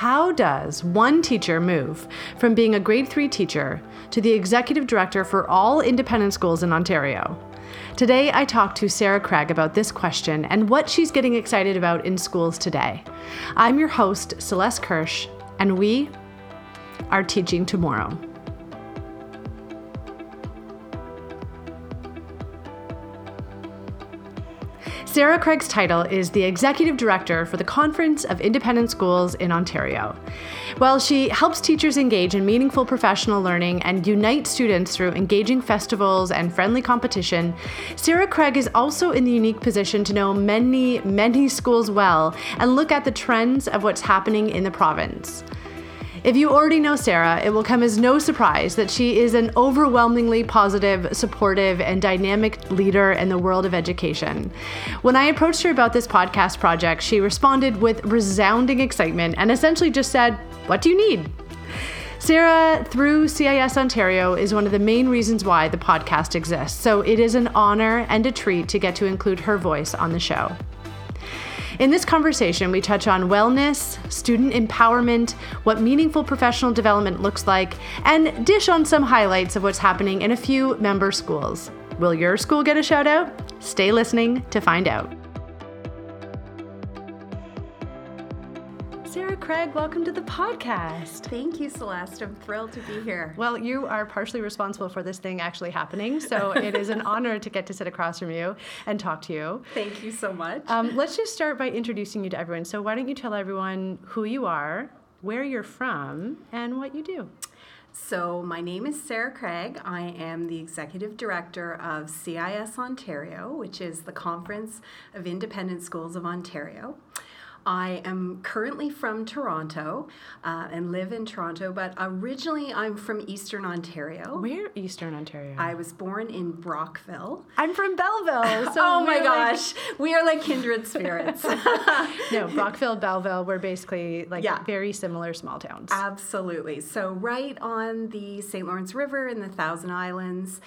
How does one teacher move from being a grade three teacher to the executive director for all independent schools in Ontario? Today, I talked to Sarah Craig about this question and what she's getting excited about in schools today. I'm your host, Celeste Kirsch, and we are teaching tomorrow. Sarah Craig's title is the Executive Director for the Conference of Independent Schools in Ontario. While she helps teachers engage in meaningful professional learning and unite students through engaging festivals and friendly competition. Sarah Craig is also in the unique position to know many, many schools well and look at the trends of what's happening in the province. If you already know Sarah, it will come as no surprise that she is an overwhelmingly positive, supportive, and dynamic leader in the world of education. When I approached her about this podcast project, she responded with resounding excitement and essentially just said, What do you need? Sarah, through CIS Ontario, is one of the main reasons why the podcast exists, so it is an honor and a treat to get to include her voice on the show. In this conversation, we touch on wellness, student empowerment, what meaningful professional development looks like, and dish on some highlights of what's happening in a few member schools. Will your school get a shout out? Stay listening to find out. Craig, welcome to the podcast. Thank you, Celeste. I'm thrilled to be here. Well, you are partially responsible for this thing actually happening, so it is an honor to get to sit across from you and talk to you. Thank you so much. Um, let's just start by introducing you to everyone. So, why don't you tell everyone who you are, where you're from, and what you do? So, my name is Sarah Craig. I am the executive director of CIS Ontario, which is the Conference of Independent Schools of Ontario. I am currently from Toronto uh, and live in Toronto, but originally I'm from Eastern Ontario. Where Eastern Ontario? I was born in Brockville. I'm from Belleville. So oh my gosh, like... we are like kindred spirits. no, Brockville, Belleville, we're basically like yeah. very similar small towns. Absolutely. So right on the St. Lawrence River in the Thousand Islands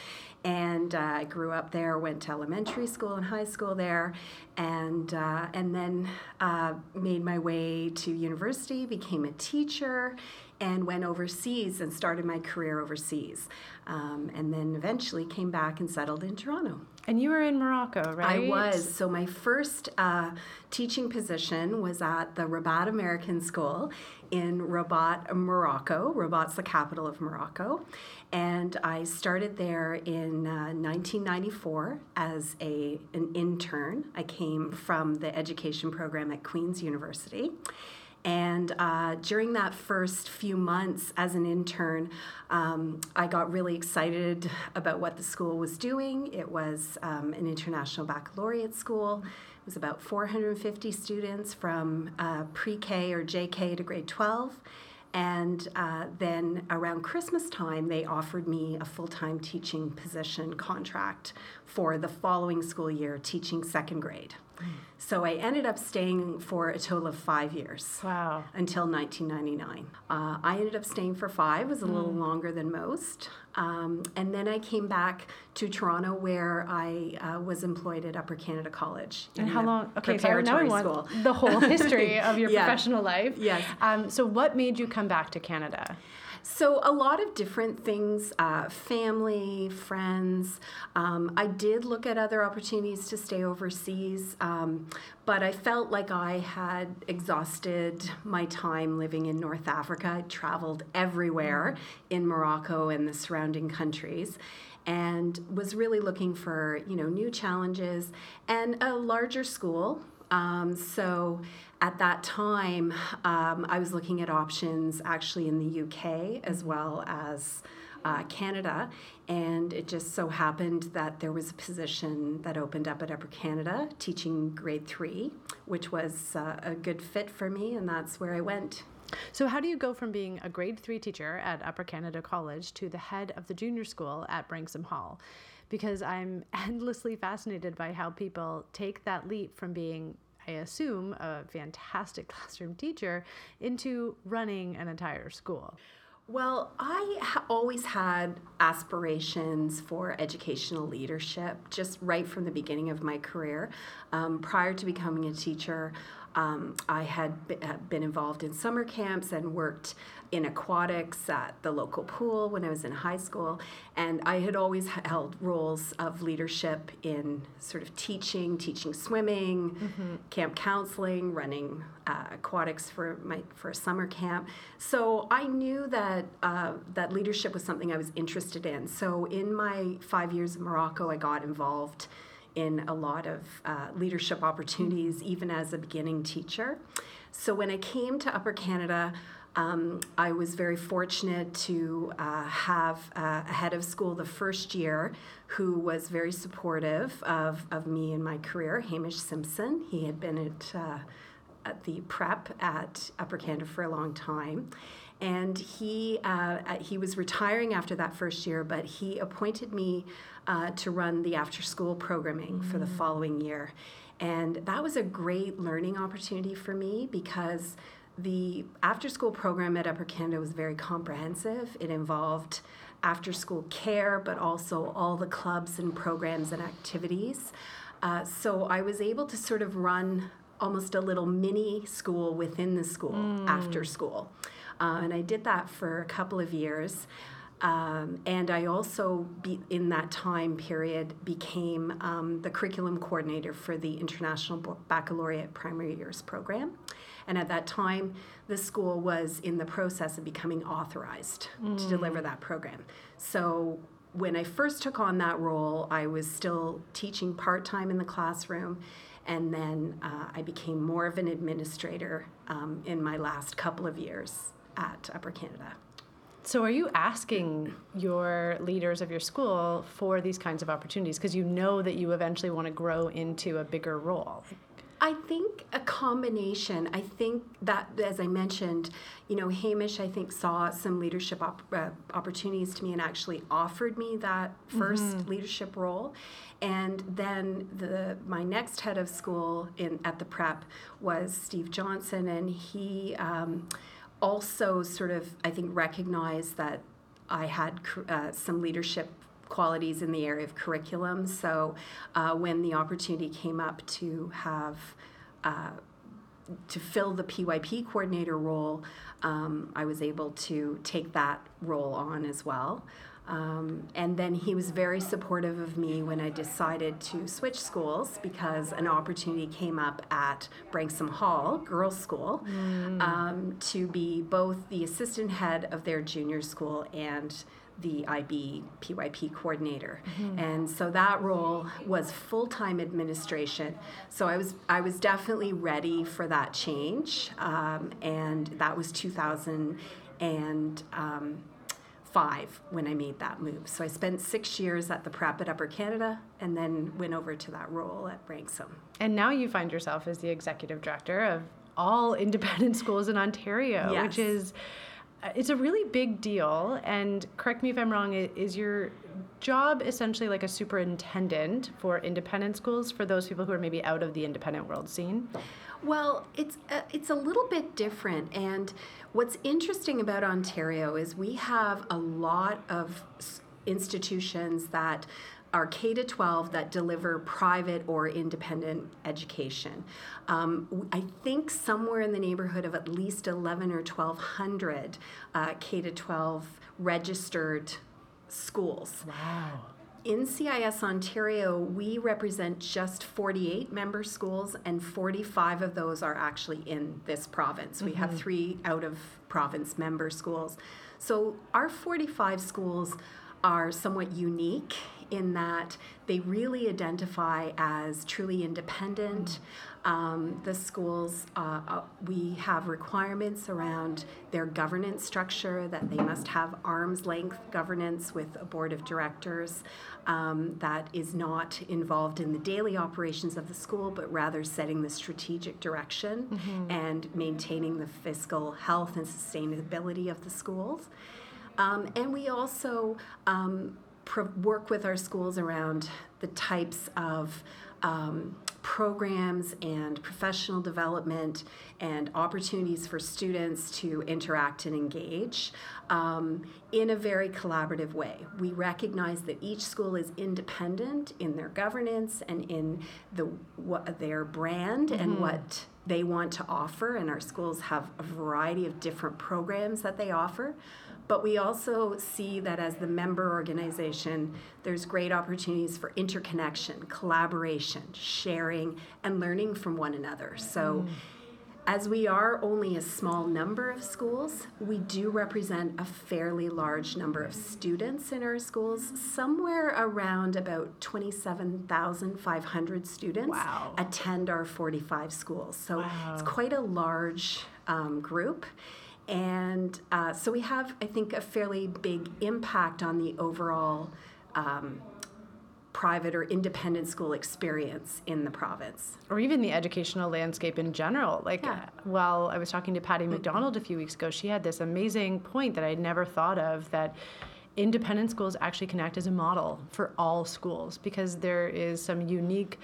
and uh, I grew up there. Went to elementary school and high school there, and uh, and then uh, made my way to university. Became a teacher, and went overseas and started my career overseas, um, and then eventually came back and settled in Toronto. And you were in Morocco, right? I was. So my first uh, teaching position was at the Rabat American School in Rabat, Morocco. Rabat's the capital of Morocco. And I started there in uh, 1994 as a, an intern. I came from the education program at Queen's University. And uh, during that first few months as an intern, um, I got really excited about what the school was doing. It was um, an international baccalaureate school. It was about 450 students from uh, pre K or JK to grade 12. And uh, then around Christmas time, they offered me a full time teaching position contract for the following school year, teaching second grade. So I ended up staying for a total of five years. Wow. Until 1999. Uh, I ended up staying for five, was a mm. little longer than most. Um, and then I came back to Toronto where I uh, was employed at Upper Canada College. And how long? Okay, so now I want school. the whole history of your yeah. professional life. Yes. Um, so what made you come back to Canada? So, a lot of different things uh, family, friends. Um, I did look at other opportunities to stay overseas, um, but I felt like I had exhausted my time living in North Africa. I traveled everywhere in Morocco and the surrounding countries and was really looking for you know new challenges and a larger school um, so at that time, um, I was looking at options actually in the UK as well as uh, Canada, and it just so happened that there was a position that opened up at Upper Canada teaching grade three, which was uh, a good fit for me, and that's where I went. So, how do you go from being a grade three teacher at Upper Canada College to the head of the junior school at Branksome Hall? Because I'm endlessly fascinated by how people take that leap from being I assume, a fantastic classroom teacher into running an entire school? Well, I ha- always had aspirations for educational leadership just right from the beginning of my career. Um, prior to becoming a teacher, Um, I had b- been involved in summer camps and worked in aquatics at the local pool when I was in high school. And I had always held roles of leadership in sort of teaching, teaching swimming, mm-hmm. camp counseling, running uh, aquatics for my for a summer camp. So I knew that uh, that leadership was something I was interested in. So in my five years in Morocco, I got involved in a lot of uh, leadership opportunities, even as a beginning teacher. So when I came to Upper Canada, um, I was very fortunate to uh, have uh, a head of school the first year who was very supportive of, of me in my career, Hamish Simpson. He had been at, uh, at the prep at Upper Canada for a long time. And he, uh, he was retiring after that first year, but he appointed me uh, to run the after school programming mm. for the mm. following year. And that was a great learning opportunity for me because the after school program at Upper Canada was very comprehensive. It involved after school care, but also all the clubs and programs and activities. Uh, so I was able to sort of run almost a little mini school within the school mm. after school. Uh, and I did that for a couple of years. Um, and I also, be, in that time period, became um, the curriculum coordinator for the International Baccalaureate Primary Years program. And at that time, the school was in the process of becoming authorized mm. to deliver that program. So when I first took on that role, I was still teaching part time in the classroom. And then uh, I became more of an administrator um, in my last couple of years at Upper Canada. So, are you asking your leaders of your school for these kinds of opportunities because you know that you eventually want to grow into a bigger role? I think a combination. I think that, as I mentioned, you know, Hamish, I think, saw some leadership op- uh, opportunities to me and actually offered me that 1st mm-hmm. leadership role. And then the my next head of school in at the prep was Steve Johnson, and he. Um, also sort of, I think, recognized that I had uh, some leadership qualities in the area of curriculum. So uh, when the opportunity came up to have uh, to fill the PYP coordinator role, um, I was able to take that role on as well. Um, and then he was very supportive of me when I decided to switch schools because an opportunity came up at Branksome Hall Girls' School mm. um, to be both the assistant head of their junior school and the IB PYP coordinator. Mm-hmm. And so that role was full-time administration. So I was I was definitely ready for that change. Um, and that was 2000 and um, five when I made that move. So I spent six years at the prep at Upper Canada and then went over to that role at Branksome. And now you find yourself as the executive director of all independent schools in Ontario, yes. which is it's a really big deal. And correct me if I'm wrong, is your job essentially like a superintendent for independent schools for those people who are maybe out of the independent world scene? Well, it's a, uh, it's a little bit different, and what's interesting about Ontario is we have a lot of institutions that are K to 12 that deliver private or independent education. Um, I think somewhere in the neighborhood of at least 11 or 1200 uh, K to 12 registered schools. Wow in CIS Ontario, we represent just 48 member schools, and 45 of those are actually in this province. Mm-hmm. We have mm-hmm. three out of province member schools. So our 45 schools are somewhat unique in that they really identify as truly independent. Um, the schools, uh, uh, we have requirements around their governance structure that they must have arm's length governance with a board of directors um, that is not involved in the daily operations of the school, but rather setting the strategic direction mm-hmm. and maintaining the fiscal health and sustainability of the schools. Um, and we also um, pro- work with our schools around the types of um, programs and professional development and opportunities for students to interact and engage um, in a very collaborative way. We recognize that each school is independent in their governance and in the what, their brand mm-hmm. and what they want to offer, and our schools have a variety of different programs that they offer. But we also see that as the member organization, there's great opportunities for interconnection, collaboration, sharing, and learning from one another. So, mm. as we are only a small number of schools, we do represent a fairly large number of students in our schools. Somewhere around about 27,500 students wow. attend our 45 schools. So, wow. it's quite a large um, group. And uh, so we have, I think, a fairly big impact on the overall um, private or independent school experience in the province. Or even the educational landscape in general. Like, yeah. while I was talking to Patty mm-hmm. McDonald a few weeks ago, she had this amazing point that I'd never thought of that independent schools actually can act as a model for all schools because there is some unique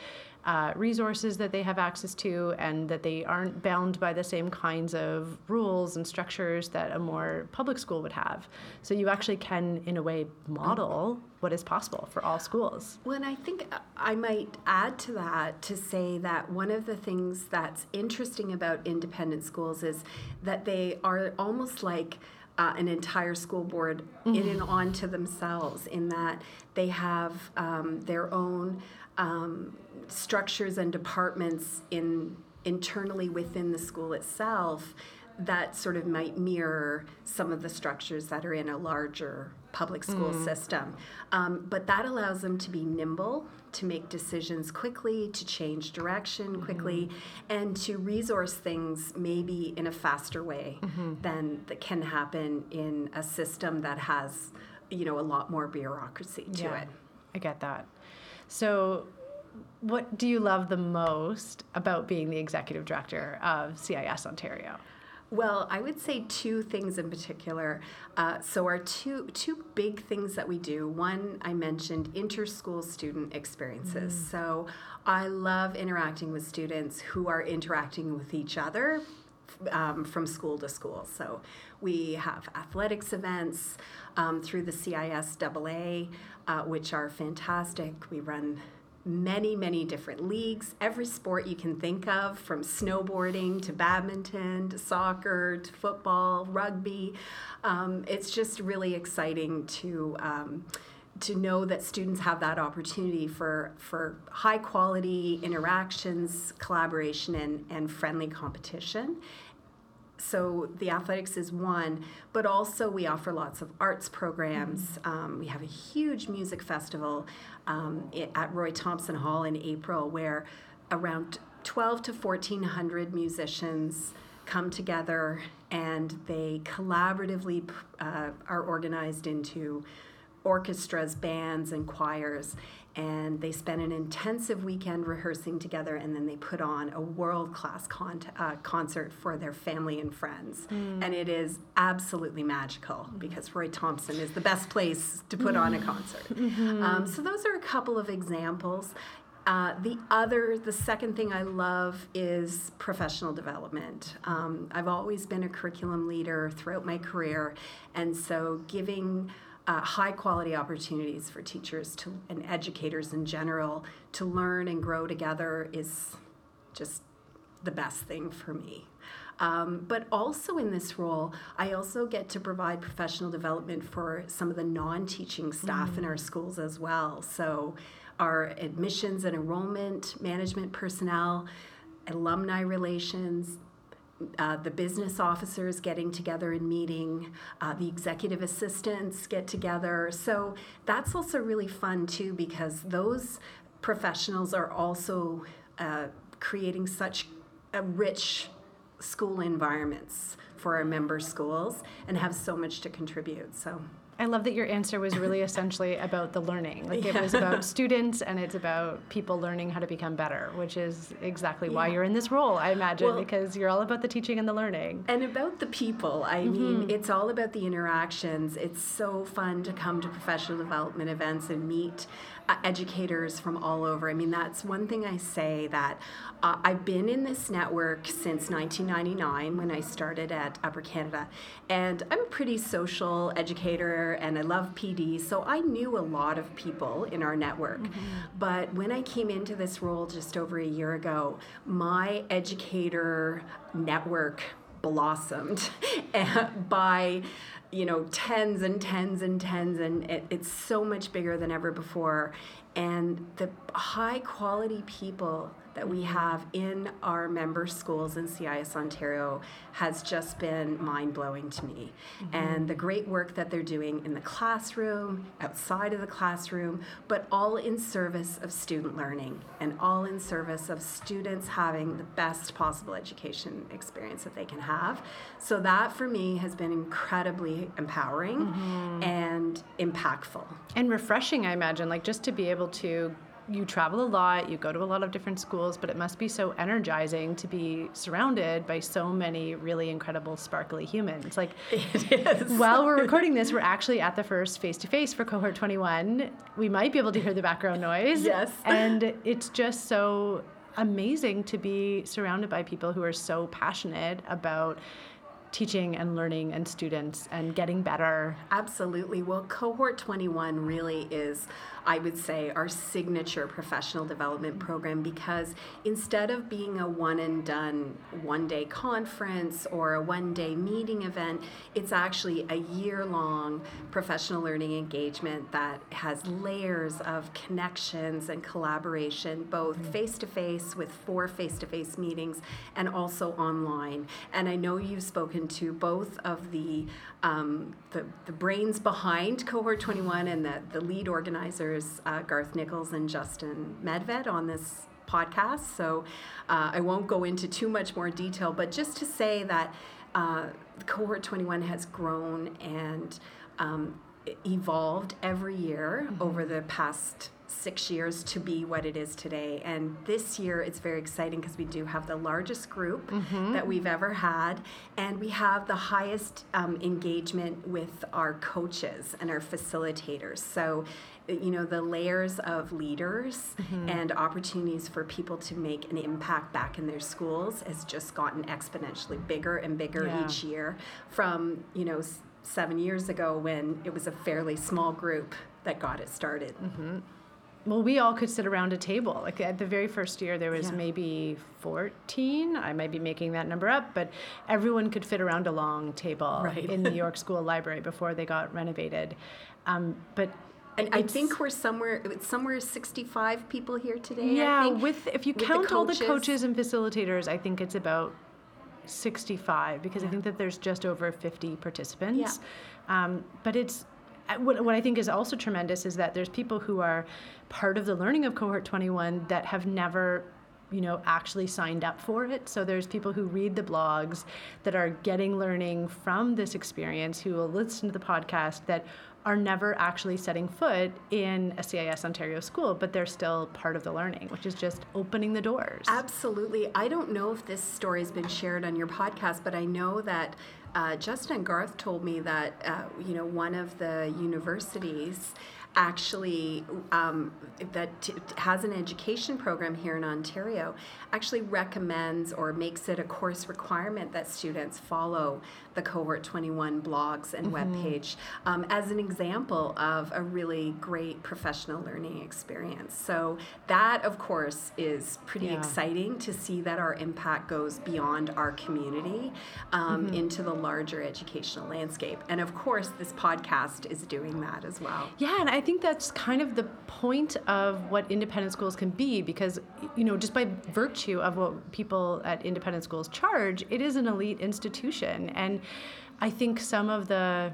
uh, resources that they have access to and that they aren't bound by the same kinds of rules and structures that a more public school would have. So you actually can, in a way, model what is possible for all schools. Well, and I think I might add to that to say that one of the things that's interesting about independent schools is that they are almost like uh, an entire school board mm-hmm. in and on to themselves in that they have um, their own um, structures and departments in internally within the school itself that sort of might mirror some of the structures that are in a larger public school mm. system. Um, but that allows them to be nimble, to make decisions quickly, to change direction mm-hmm. quickly, and to resource things maybe in a faster way mm-hmm. than that can happen in a system that has, you know, a lot more bureaucracy to yeah, it. I get that. So what do you love the most about being the executive director of CIS Ontario? Well, I would say two things in particular. Uh, so, our two two big things that we do. One, I mentioned inter-school student experiences. Mm. So, I love interacting with students who are interacting with each other um, from school to school. So, we have athletics events um, through the CISAA, uh, which are fantastic. We run many, many different leagues, every sport you can think of, from snowboarding to badminton to soccer to football, rugby. Um, it's just really exciting to. To know that students have that opportunity for, for high quality interactions, collaboration, and, and friendly competition so the athletics is one, but also we offer lots of arts programs. Mm-hmm. Um, we have a huge music festival um, at Roy Thomson Hall in April where around 12 to 1400 musicians come together and they collaboratively uh, are organized into orchestras, bands, and choirs and they spend an intensive weekend rehearsing together and then they put on a world class con- uh, concert for their family and friends mm. and it is absolutely magical because roy Thomson is the best place to put on a concert mm-hmm. um, so those are a couple of examples uh, the other, the second thing I love is professional development. Um, I've always been a curriculum leader throughout my career, and so giving uh, high quality opportunities for teachers to and educators in general to learn and grow together is just the best thing for me. Um, but also in this role, I also get to provide professional development for some of the non teaching staff mm-hmm. in our mm. schools as well. So, our admissions and enrollment management personnel, alumni relations, uh, the business officers getting together and meeting, uh, the executive assistants get together. So that's also really fun too because those professionals are also uh, creating such a rich school environments for our member schools and have so much to contribute. So I love that your answer was really essentially about the learning. Like yeah. it was about students and it's about people learning how to become better, which is exactly yeah. why you're in this role, I imagine, well, because you're all about the teaching and the learning. And about the people. I mm-hmm. mean, it's all about the interactions. It's so fun to come to professional development events and meet uh, educators from all over. I mean, that's one thing I say that uh, I've been in this network since 1999 when I started at Upper Canada. And I'm a pretty social educator and I love PD, so I knew a lot of people in our network. Mm-hmm. But when I came into this role just over a year ago, my educator network blossomed by you know tens and tens and tens and it, it's so much bigger than ever before and the high quality people that we have in our member schools in CIS Ontario has just been mind blowing to me. Mm-hmm. And the great work that they're doing in the classroom, outside of the classroom, but all in service of student learning and all in service of students having the best possible education experience that they can have. So that for me has been incredibly empowering mm-hmm. and impactful. And refreshing, I imagine, like just to be able to you travel a lot, you go to a lot of different schools, but it must be so energizing to be surrounded by so many really incredible, sparkly humans. Like, it is. while we're recording this, we're actually at the first face to face for cohort 21. We might be able to hear the background noise. Yes. And it's just so amazing to be surrounded by people who are so passionate about teaching and learning and students and getting better. Absolutely. Well, cohort 21 really is I would say, our signature professional development program because instead of being a one and done one day conference or a one day meeting event, it's actually a year long professional learning engagement that has layers of connections and collaboration, both face to face with four face to face meetings and also online. And I know you've spoken to both of the um, the, the brains behind Cohort 21 and the, the lead organizers, uh, Garth Nichols and Justin Medved, on this podcast. So uh, I won't go into too much more detail, but just to say that uh, Cohort 21 has grown and um, evolved every year mm-hmm. over the past six years to be what it is today. And this year it's very exciting because we do have the largest group mm-hmm. that we've ever had, and we have the highest um, engagement with our coaches and our facilitators. So you know the layers of leaders mm-hmm. and opportunities for people to make an impact back in their schools has just gotten exponentially bigger and bigger yeah. each year from you know seven years ago when it was a fairly small group that got it started mm-hmm well, we all could sit around a table. Like at the very first year, there was yeah. maybe 14. I might be making that number up, but everyone could fit around a long table right. in the York School Library before they got renovated. Um, but and I think we're somewhere somewhere 65 people here today. Yeah, with if you with count the all the coaches and facilitators, I think it's about 65 because yeah. I think that there's just over 50 participants. Yeah. Um, but it's what, what I think is also tremendous is that there's people who are part of the learning of cohort 21 that have never you know actually signed up for it so there's people who read the blogs that are getting learning from this experience who will listen to the podcast that are never actually setting foot in a CIS Ontario school, but they're still part of the learning, which is just opening the doors. Absolutely. I don't know if this story has been shared on your podcast, but I know that uh, Justin Garth told me that uh, you know one of the universities actually um, that t- has an education program here in Ontario actually recommends or makes it a course requirement that students follow the cohort 21 blogs and mm-hmm. webpage um, as an example of a really great professional learning experience so that of course is pretty yeah. exciting to see that our impact goes beyond our community um, mm-hmm. into the larger educational landscape and of course this podcast is doing that as well yeah and I think that's kind of the point of what independent schools can be because, you know, just by virtue of what people at independent schools charge, it is an elite institution. And I think some of the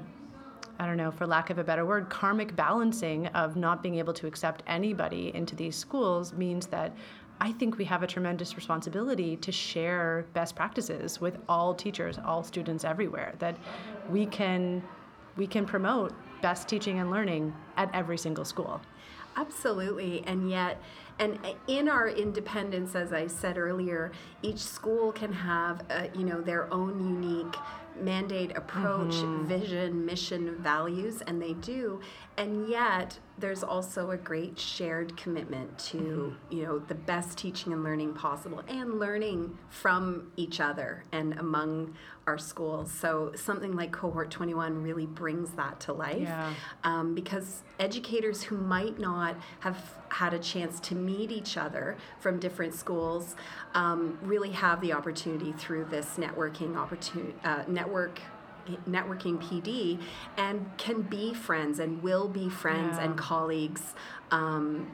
I don't know, for lack of a better word, karmic balancing of not being able to accept anybody into these schools means that I think we have a tremendous responsibility to share best practices with all teachers, all students everywhere, that we can we can promote best teaching and learning at every single school. Absolutely. And yet, and in our independence, as I said earlier, each school can have, uh, you know, their own unique mandate, approach, vision, mission, values, and they do. And yet, there's also a great shared commitment to you know the best teaching and learning possible and learning from each other and among our schools so something like cohort 21 really brings that to life Yeah. um, because educators who might not have had a chance to meet each other from different schools um, really have the opportunity through this networking opportunity uh, network networking PD and can be friends and will be friends Yeah. and colleagues, um,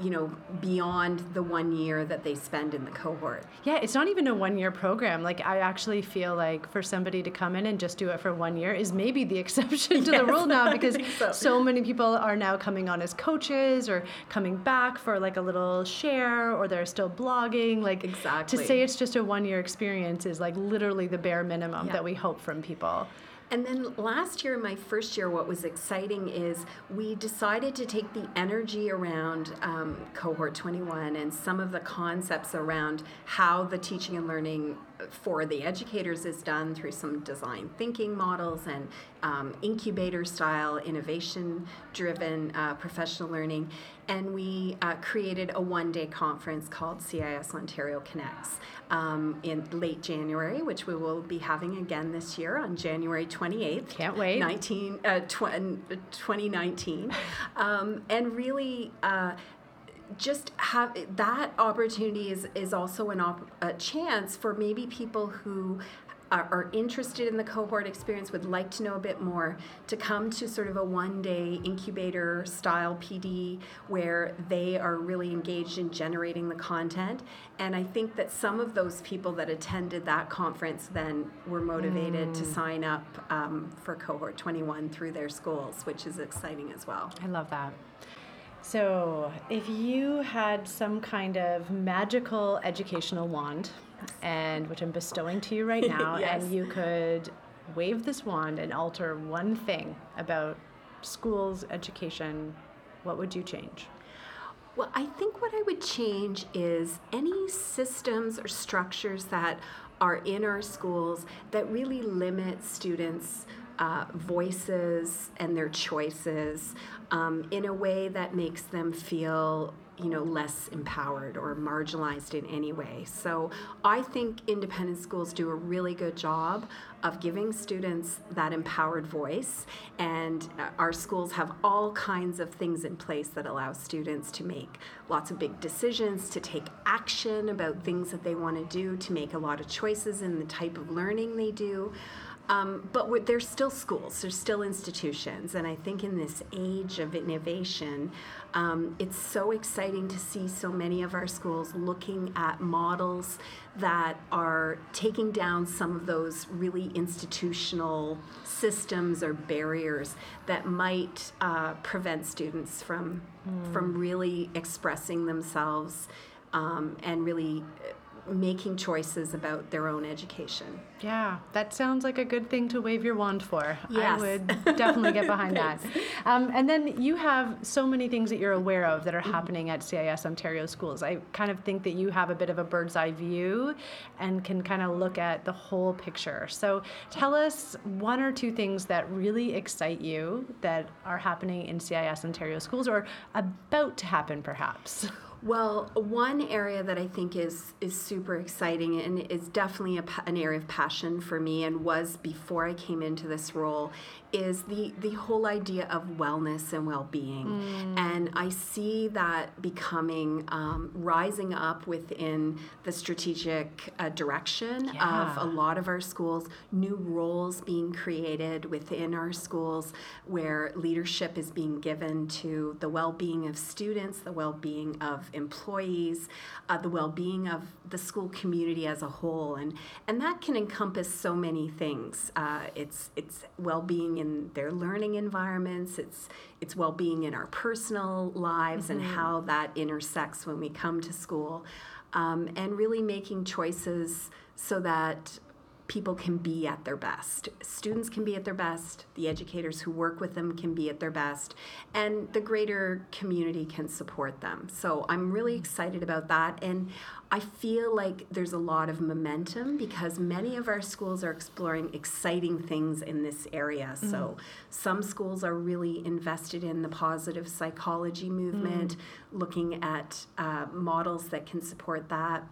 you know, beyond the one year that they spend in the cohort. Yeah, it's not even a one year program. Like, I actually feel like for somebody to come in and just do it for one year is maybe the exception to the rule now because so. so many people are now coming on as coaches or coming back for like a little share or they're still blogging. Like, Exactly. to say it's just a one year experience is like literally the bare minimum Yeah. that we hope from people. And then last year, my first year, what was exciting is we decided to take the energy around um, cohort 21 and some of the concepts around how the teaching and learning for the educators is done through some design thinking models and um, incubator style, innovation driven uh, professional learning. And we uh, created a one day conference called CIS Ontario Connects um, in late January, which we will be having again this year on January 28th. Can't wait. 19, uh, tw- 2019. um, and really, uh, just have that opportunity is, is also an op- a chance for maybe people who are, are interested in the cohort experience would like to know a bit more to come to sort of a one day incubator style PD where they are really engaged in generating the content. And I think that some of those people that attended that conference then were motivated to sign up um, for cohort 21 through their schools which is exciting as well. I love that. So, if you had some kind of magical educational wand, and which I'm bestowing to you right now, Yes. and you could wave this wand and alter one thing about schools, education, what would you change? Well, I think what I would change is any systems or structures that are in our schools that really limit students' uh, voices and their choices um, in a way that makes them feel you know less empowered or marginalized in any way. So i think independent schools do a really good job of giving students that empowered voice and uh, our schools have all kinds of things in place that allow students to make lots of big decisions to take action about things that they want to do to make a lot of choices in the type of learning they do um, but they're still schools, they're still institutions. And I think in this age of innovation, um, it's so exciting to see so many of our schools looking at models that are taking down some of those really institutional systems or barriers that might uh, prevent students from, from really expressing themselves um, and really making choices about their own education. Yeah, that sounds like a good thing to wave your wand for. I would definitely get behind that. Um, and then you have so many things that you're aware of that are happening at CIS Ontario schools. I kind of think that you have a bit of a bird's eye view and can kind of look at the whole picture. So tell us one or two things that really excite you that are happening in CIS Ontario schools or about to happen perhaps. Well, one area that I think is is super exciting and is definitely a, an area of passion for me and was before I came into this role is the the whole idea of wellness and well-being. And I see that becoming um, rising up within the strategic uh, direction Yeah. of a lot of our schools, new roles being created within our schools where leadership is being given to the well being of students, the well being of employees, uh, the well being of the school community as a whole. And, and that can encompass so many things. Uh, it's it's well being in their learning environments, it's, it's well being in our personal lives, and how that intersects when we come to school. Um, and really making choices so that people can be at their best. Students can be at their best, the educators who work with them can be at their best, and the greater community can support them. So I'm really excited about that. And I feel like there's a lot of momentum because many of our schools are exploring exciting things in this area. Mm-hmm. So some schools are really invested in the positive psychology movement, mm-hmm. looking at uh, models that can support that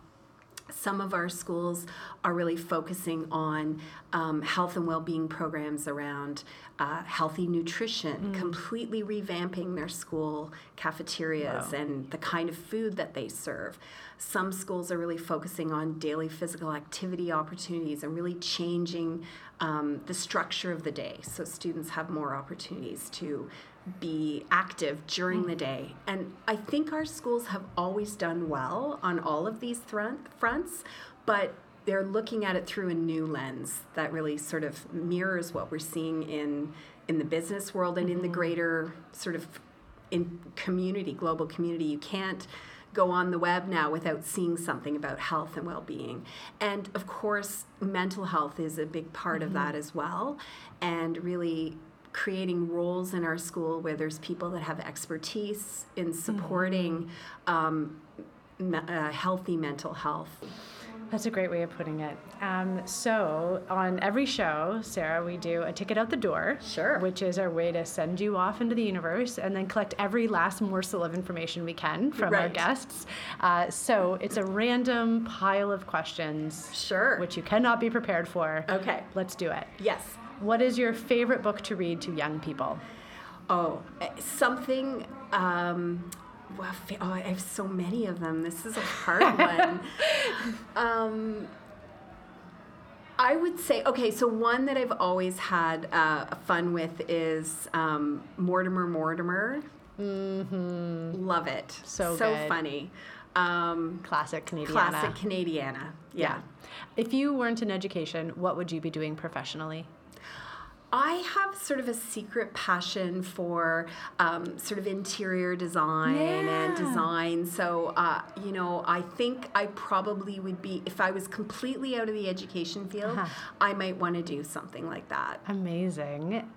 some of our schools are really focusing on um, health and well-being programs around uh, healthy nutrition, mm. completely revamping their school cafeterias wow. and the kind of food that they serve. Some schools are really focusing on daily physical activity opportunities and really changing um, the structure of the day so students have more opportunities to be active during the day. And I think our schools have always done well on all of these fronts, but they're looking at it through a new lens that really sort of mirrors what we're seeing in in the business world and in the mm-hmm. greater sort of in community, global community. You can't go on the web now without seeing something about health and well-being. And of course, mental health is a big part mm-hmm. of that as well. And really creating roles in our school where there's people that have expertise in supporting mm-hmm. um, me- uh, healthy mental health. That's a great way of putting it. Um, so, on every show, Sarah, we do a ticket out the door. Sure. Which is our way to send you off into the universe and then collect every last morsel of information we can from right. our guests. Uh, so, it's a random pile of questions. Sure. Which you cannot be prepared for. Okay. Let's do it. Yes. What is your favorite book to read to young people? Oh, eh, something. Um, well, oh, I have so many of them. This is a hard one. Um, I would say okay. So one that I've always had uh, fun with is um, Mortimer Mortimer. Mm-hmm. Love it. So so good. funny. Um, classic Canadiana. Classic Canadiana. Yeah. yeah. If you weren't in education, what would you be doing professionally? I have sort of a secret passion for um, sort of interior design yeah. and design. So, uh, you know, I think I probably would be, if I was completely out of the education field, uh-huh. I might want to do something like that. Amazing.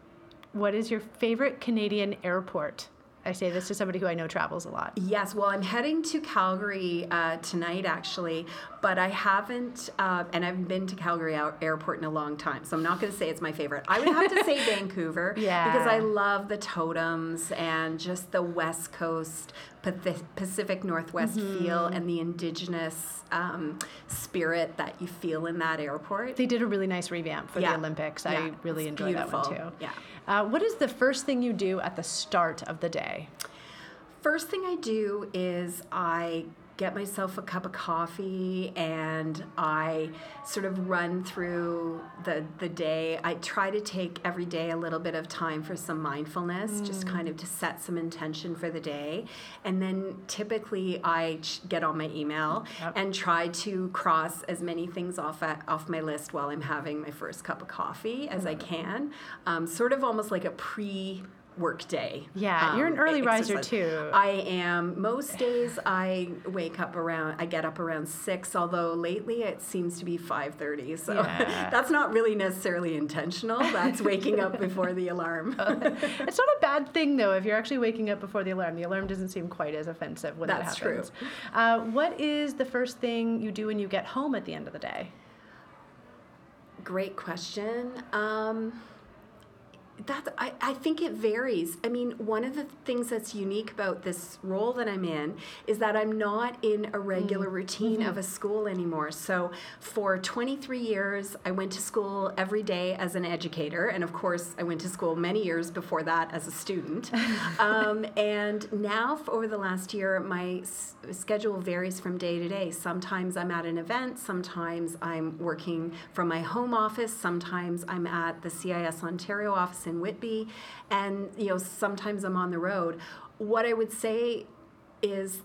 What is your favorite Canadian airport? I say this to somebody who I know travels a lot. Yes, well, I'm heading to Calgary uh, tonight, actually, but I haven't, uh, and I've been to Calgary Airport in a long time, so I'm not going to say it's my favorite. I would have to say Vancouver, yeah. because I love the totems and just the West Coast, Pacific Northwest mm-hmm. feel, and the indigenous um, spirit that you feel in that airport. They did a really nice revamp for yeah. the Olympics. Yeah. I really enjoyed that one too. Yeah. Uh, what is the first thing you do at the start of the day? First thing I do is I get myself a cup of coffee and I sort of run through the the day. I try to take every day a little bit of time for some mindfulness, mm. just kind of to set some intention for the day. And then typically I get on my email yep. and try to cross as many things off at, off my list while I'm having my first cup of coffee as mm. I can. Um, sort of almost like a pre work day. Yeah, um, you're an um, early riser too. I am. Most days I wake up around. I get up around six. Although lately it seems to be five thirty. So yeah. that's not really necessarily intentional. That's waking up before the alarm. it's not a bad thing though if you're actually waking up before the alarm. The alarm doesn't seem quite as offensive when that's that happens. true. Uh, what is the first thing you do when you get home at the end of the day? Great question. Um, that I, I think it varies. I mean, one of the things that's unique about this role that I'm in is that I'm not in a regular mm. routine mm-hmm. of a school anymore. So for 23 years, I went to school every day as an educator, and of course, I went to school many years before that as a student. um, and now, over the last year, my s- schedule varies from day to day. Sometimes I'm at an event, sometimes I'm working from my home office, sometimes I'm at the CIS Ontario office in Whitby, and you know sometimes I'm on the road. What I would say is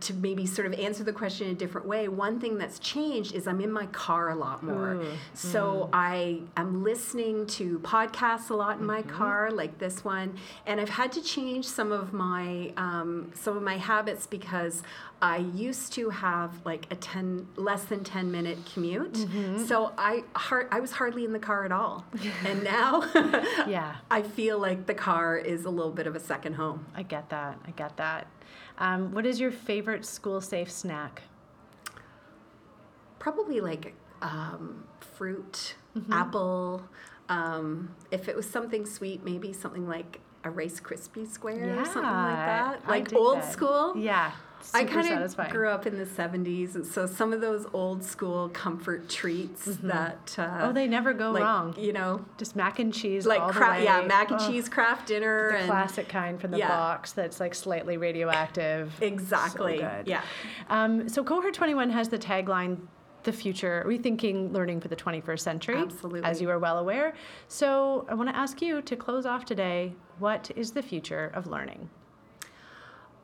to maybe sort of answer the question in a different way, one thing that's changed is I'm in my car a lot more. Ooh, so mm. I am listening to podcasts a lot in my mm-hmm. car, like this one, and I've had to change some of my um, some of my habits because I used to have like a 10 less than 10 minute commute. Mm-hmm. So I hard, I was hardly in the car at all. and now yeah. I feel like the car is a little bit of a second home. I get that. I get that. Um, what is your favorite school safe snack? Probably like um, fruit, mm-hmm. apple. Um, if it was something sweet, maybe something like a Rice Krispie square yeah, or something like that. Like old that. school. Yeah. I kind of grew up in the 70s, and so some of those old school comfort treats mm-hmm. that. Uh, oh, they never go like, wrong. You know, just mac and cheese. Like, all cra- yeah, mac and oh. cheese Kraft Dinner. The and, classic kind from the yeah. box that's like slightly radioactive. Exactly. So good. Yeah. Um, so Cohort 21 has the tagline the future, rethinking learning for the 21st century. Absolutely. As you are well aware. So I want to ask you to close off today what is the future of learning?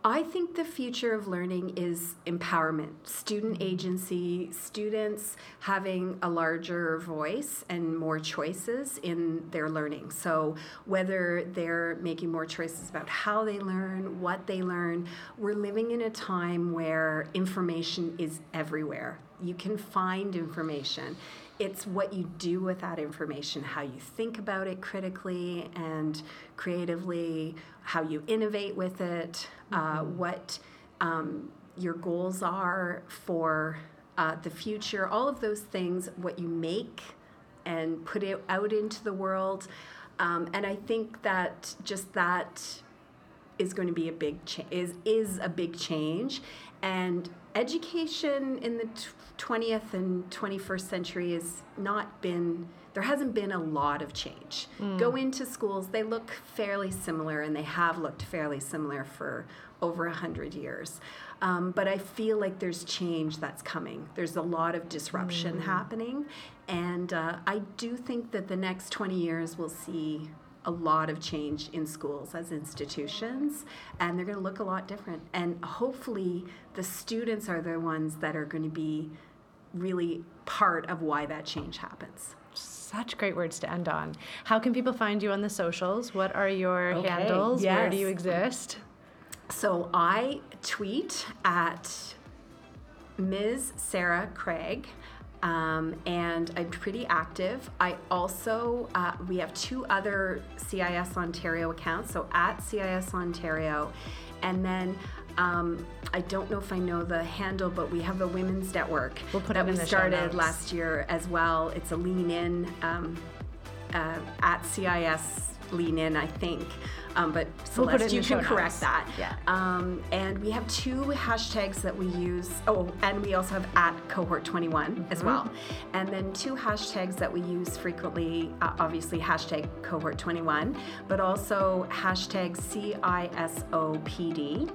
I think the future of learning is empowerment, student agency, students having a larger voice and more choices in their learning. So, whether they're making more choices about how they learn, what they learn, we're living in a time where information is everywhere. You can find information it's what you do with that information, how you think about it critically and creatively, how you innovate with it, uh, mm-hmm. uh, what um, your goals are for uh, the future, all of those things, what you make and put it out into the world. Um, and I think that just that is going to be a big cha- is is a big change and education in the 20th and 21st century has not been there hasn't been a lot of change. Mm. Go into schools, they look fairly similar, and they have looked fairly similar for over 100 years. Um, but I feel like there's change that's coming. There's a lot of disruption mm. happening, and uh, I do think that the next 20 years will see a lot of change in schools as institutions, and they're going to look a lot different. And hopefully, the students are the ones that are going to be really part of why that change happens. Such great words to end on. How can people find you on the socials? What are your okay, handles? Yes. Where do you exist? So I tweet at Ms. Sarah Craig. Um, and I'm pretty active. I also, uh, we have two other CIS Ontario accounts, so at CIS Ontario. And then um, I don't know if I know the handle, but we have a women's network we'll put that we started last year as well. It's a lean in um, uh, at CIS lean in, I think. Um, but Celeste, we'll you can correct notes. that. Yeah. Um, and we have two hashtags that we use. Oh, and we also have at cohort 21 mm-hmm. as well. And then two hashtags that we use frequently. Uh, obviously, hashtag cohort 21, but also hashtag CISOPD.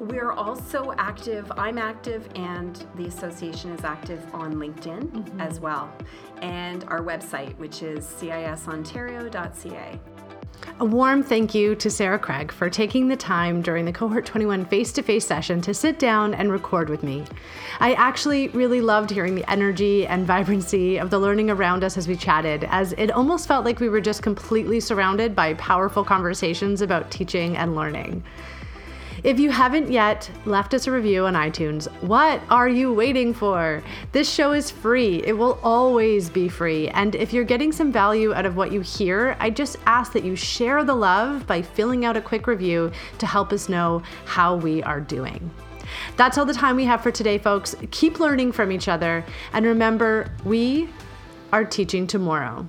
We're also active, I'm active, and the association is active on LinkedIn mm-hmm. as well, and our website, which is cisontario.ca. A warm thank you to Sarah Craig for taking the time during the Cohort 21 face to face session to sit down and record with me. I actually really loved hearing the energy and vibrancy of the learning around us as we chatted, as it almost felt like we were just completely surrounded by powerful conversations about teaching and learning. If you haven't yet left us a review on iTunes, what are you waiting for? This show is free. It will always be free. And if you're getting some value out of what you hear, I just ask that you share the love by filling out a quick review to help us know how we are doing. That's all the time we have for today, folks. Keep learning from each other. And remember, we are teaching tomorrow.